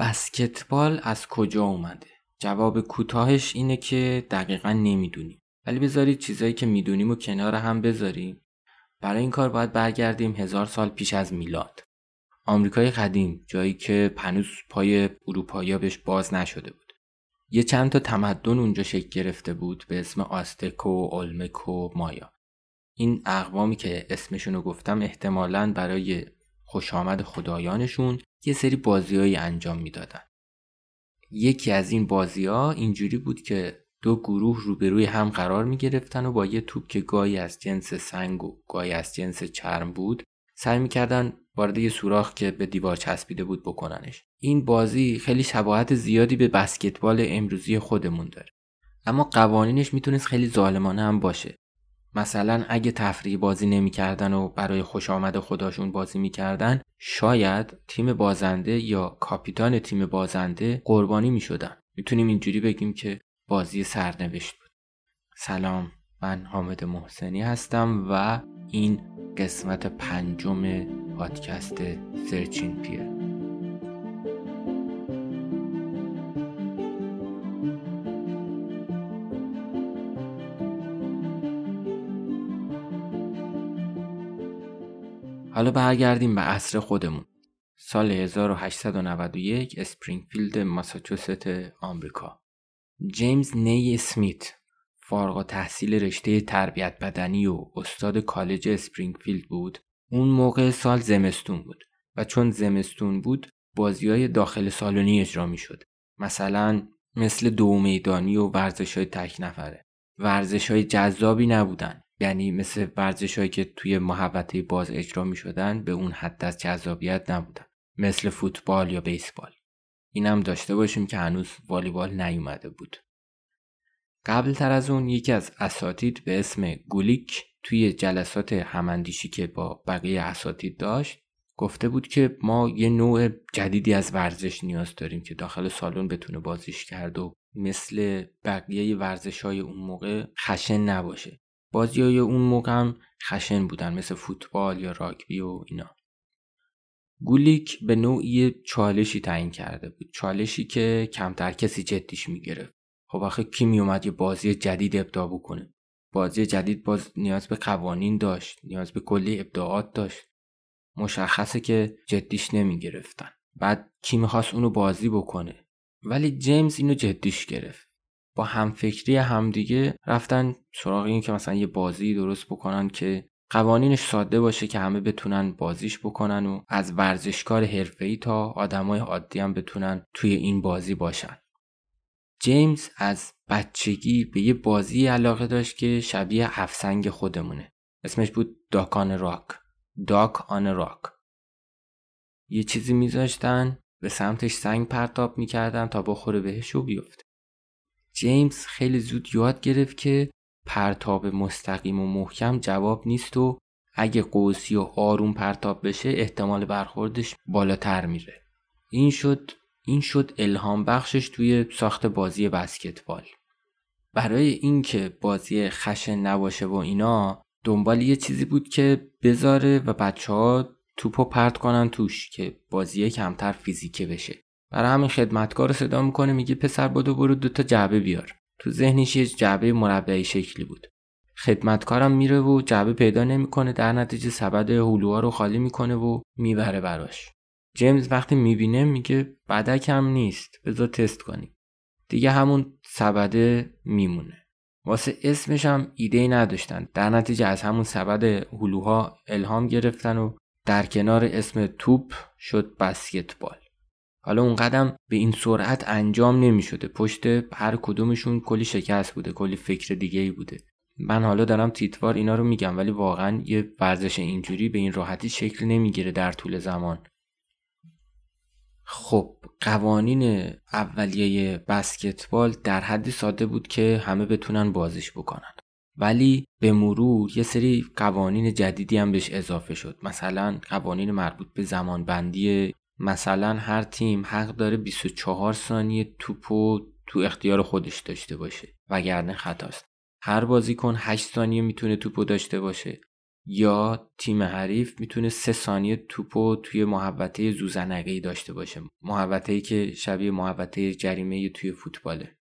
بسکتبال از کجا اومده؟ جواب کوتاهش اینه که دقیقا نمی‌دونیم. ولی بذارید چیزایی که می‌دونیم و کنار هم بذاریم. برای این کار باید برگردیم هزار سال پیش از میلاد. آمریکای قدیم جایی که پنوز پای اروپایی بهش باز نشده بود. یه چند تا تمدن اونجا شکل گرفته بود به اسم آستک و و مایا. این اقوامی که اسمشون گفتم احتمالا برای خوش آمد خدایانشون یه سری بازیهایی انجام می‌دادن. یکی از این بازی ها اینجوری بود که دو گروه روبروی هم قرار می گرفتن و با یه توپ که گاهی از جنس سنگ و گاهی از جنس چرم بود سعی می‌کردن وارد یه سوراخ که به دیوار چسبیده بود بکننش. این بازی خیلی شباهت زیادی به بسکتبال امروزی خودمون داره. اما قوانینش می‌تونست خیلی ظالمانه هم باشه. مثلا اگه تفریح بازی نمی‌کردن و برای خوش آمد خداشون بازی می‌کردن شاید تیم بازنده یا کاپیتان تیم بازنده قربانی می‌شدن. می‌تونیم اینجوری بگیم که بازی سرنوشت بود. سلام من حامد محسنی هستم و این قسمت پنجم پادکست سرچین پیر حالا برگردیم به عصر خودمون سال 1891 اسپرینگفیلد ماساچوست آمریکا جیمز نیسمیت فارغ تحصیل رشته تربیت بدنی و استاد کالج اسپرینگفیلد بود اون موقع فصل زمستون بود و چون زمستون بود بازی های داخل سالنی اجرا می شد. مثلا مثل دو میدانی و ورزش های تک نفره. ورزش های جذابی نبودن. یعنی مثل ورزش هایی که توی محوطه باز اجرا می شدن به اون حد از جذابیت نبودن. مثل فوتبال یا بیسبال. اینم داشته باشیم که هنوز والیبال نیومده بود. قبل تر از اون یکی از اساتید به اسم گولیک توی جلسات هماندیشی که با بقیه اساتید داشت گفته بود که ما یه نوع جدیدی از ورزش نیاز داریم که داخل سالن بتونه بازیش کرد و مثل بقیه ورزش های اون موقع خشن نباشه بازی های اون موقع هم خشن بودن مثل فوتبال یا راگبی و اینا. گولیک به نوعی چالشی تعیین کرده بود. چالشی که کمتر کسی جدیش می‌گرفت. خب آخه کی میومد یه بازی جدید ابداع بکنه؟ بازی جدید باز نیاز به قوانین داشت نیاز به کلی ابداعات داشت. مشخصه که جدیش نمی گرفتن بعد کی می‌خواست اونو بازی بکنه؟ ولی جیمز اینو جدیش گرفت. با همفکری همدیگه رفتن سراغ این که مثلا یه بازی درست بکنن که قوانینش ساده باشه که همه بتونن بازیش بکنن و از ورزشکار حرفه‌ای تا آدمای عادی هم بتونن توی این بازی باشن. جیمز از بچگی به یه بازی علاقه داشت که شبیه افسنگ خودمونه. اسمش بود داک آن راک داک آن راک یه چیزی میذاشتن به سمتش سنگ پرتاب می‌کردن تا بخوره بهش و بیفته. جیمز خیلی زود یاد گرفت که پرتاب مستقیم و محکم جواب نیست و اگه قوسی و آروم پرتاب بشه احتمال برخوردش بالاتر میره. این شد این شد الهام بخشش توی ساخت بازی بسکتبال. برای اینکه بازی خشن نباشه و اینا دنبال یه چیزی بود که بذاره و بچه ها توپو پرت کنن توش که بازی کمتر فیزیکه بشه. برای همین خدمتکار رو صدا می‌کنه میگه پسر بدو برو دوتا جعبه بیار. تو ذهنش یه جعبه مربعی شکلی بود. خدمتکارم میره و جعبه پیدا نمی‌کنه در نتیجه سبد هلوها رو خالی می‌کنه و می‌بره براش. جیمز وقتی می‌بینه میگه بدک هم نیست بذار تست کنیم. دیگه همون سبده میمونه. واسه اسمش هم ایده ای نداشتن. در نتیجه از همون سبد هلوها الهام گرفتن و در کنار اسم توپ شد بسکتبال. حالا اون قدم به این سرعت انجام نمی شده پشت هر کدومشون کلی شکست بوده کلی فکر دیگه ای بوده. من حالا دارم تیتوار اینا رو میگم ولی واقعا یه ورزش اینجوری به این راحتی شکل نمی‌گیره در طول زمان. خب قوانین اولیه بسکتبال در حدی ساده بود که همه بتونن بازیش بکنن. ولی به مرور یه سری قوانین جدیدی هم بهش اضافه شد. مثلا قوانین مربوط به زمان بندی مثلا هر تیم حق داره 24 ثانیه توپو تو اختیار خودش داشته باشه وگرنه خطاست هر بازیکن 8 ثانیه می‌تونه توپو داشته باشه یا تیم حریف می‌تونه سه ثانیه توپو توی محوطه زوزنقه داشته باشه محوطه که شبیه محوطه جریمه توی فوتباله.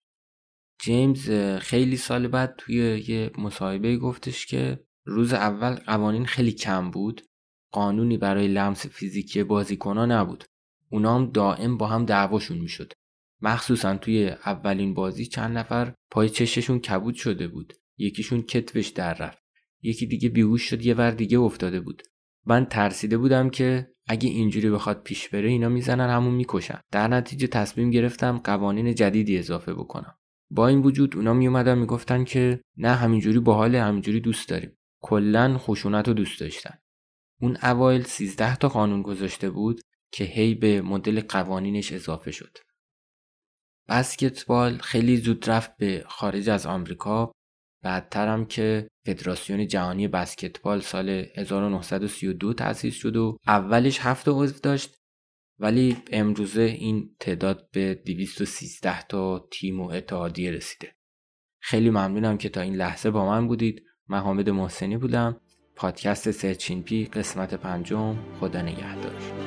جیمز خیلی سال بعد توی یه مصاحبه گفتش که روز اول قوانین خیلی کم بود. قانونی برای لمس فیزیکی بازیکنان نبود. اونا هم دائم با هم دعواشون می‌شد. مخصوصا توی اولین بازی چند نفر پای چششون کبود شده بود. یکیشون کتفش در رفت. یکی دیگه بیهوش شد یه ور دیگه افتاده بود. من ترسیده بودم که اگه اینجوری بخواد پیش بره اینا می‌زنن همون می‌کشن. در نتیجه تصمیم گرفتم قوانین جدیدی اضافه بکنم. با این وجود اونا میومدن می‌گفتن که نه همینجوری باحال همینجوری دوست داریم. کلا خشونت رو دوست داشتن. اون اوایل 13 تا قانون گذاشته بود که هی به مدل قوانینش اضافه شد. بسکتبال خیلی زود رفت به خارج از آمریکا بعدترم که فدراسیون جهانی بسکتبال سال 1932 تأسیس شد و اولش هفت عضو داشت ولی امروزه این تعداد به 213 تا تیم و اتحادیه رسیده. خیلی ممنونم که تا این لحظه با من بودید. من حامد محسنی بودم. پادکست سرچین قسمت پنجم خدا نگهدار.